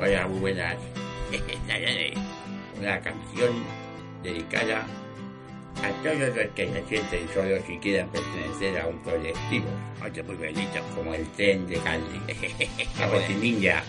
Hola, muy buenas. Una canción dedicada a todos los que se sienten solos y quieran pertenecer a un colectivo. Oye, muy bonito, como el tren de Cali. A Ninja.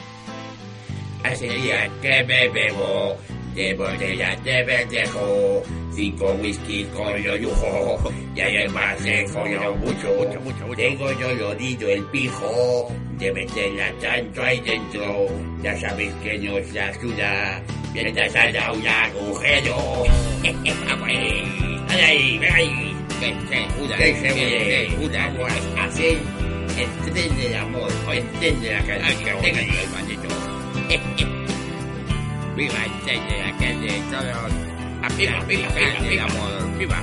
Hace días que me bebo de botellas de verdejo, cinco whisky con yo yujo, y hay más dejo yo mucho, mucho, mucho, Tengo yo lodido el pijo, de meterla tanto ahí dentro, ya sabéis que no es la ayuda, mientras haya un agujero. ¡Ay, ahí, ven ahí! una, una, así, el tren del amor, o el tren de la canción, venga, el maldito. viva el de la calle, todos. Viva, viva, viva, amor, viva.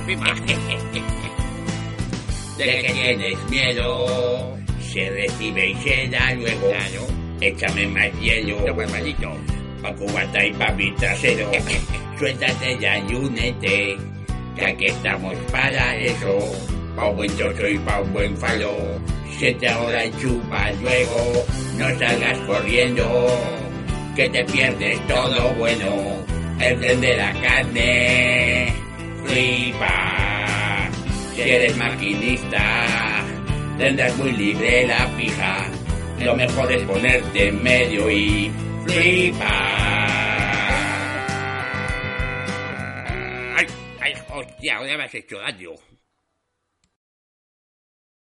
De que tienes miedo, se recibe y se da luego. Claro. Échame más hielo. Toma, malito. Pa' cubata y pa' mi trasero. Suéltate ya y únete, ya que estamos para eso. Pa' un buen chocho y pa' un buen falo. Siete ahora y chupa luego, no salgas corriendo que te pierdes todo bueno. El tren de la carne, flipa. Si eres maquinista, tendrás muy libre la fija. Lo mejor es ponerte en medio y flipa. Ay, ay, hostia, ¿dónde me has hecho daño?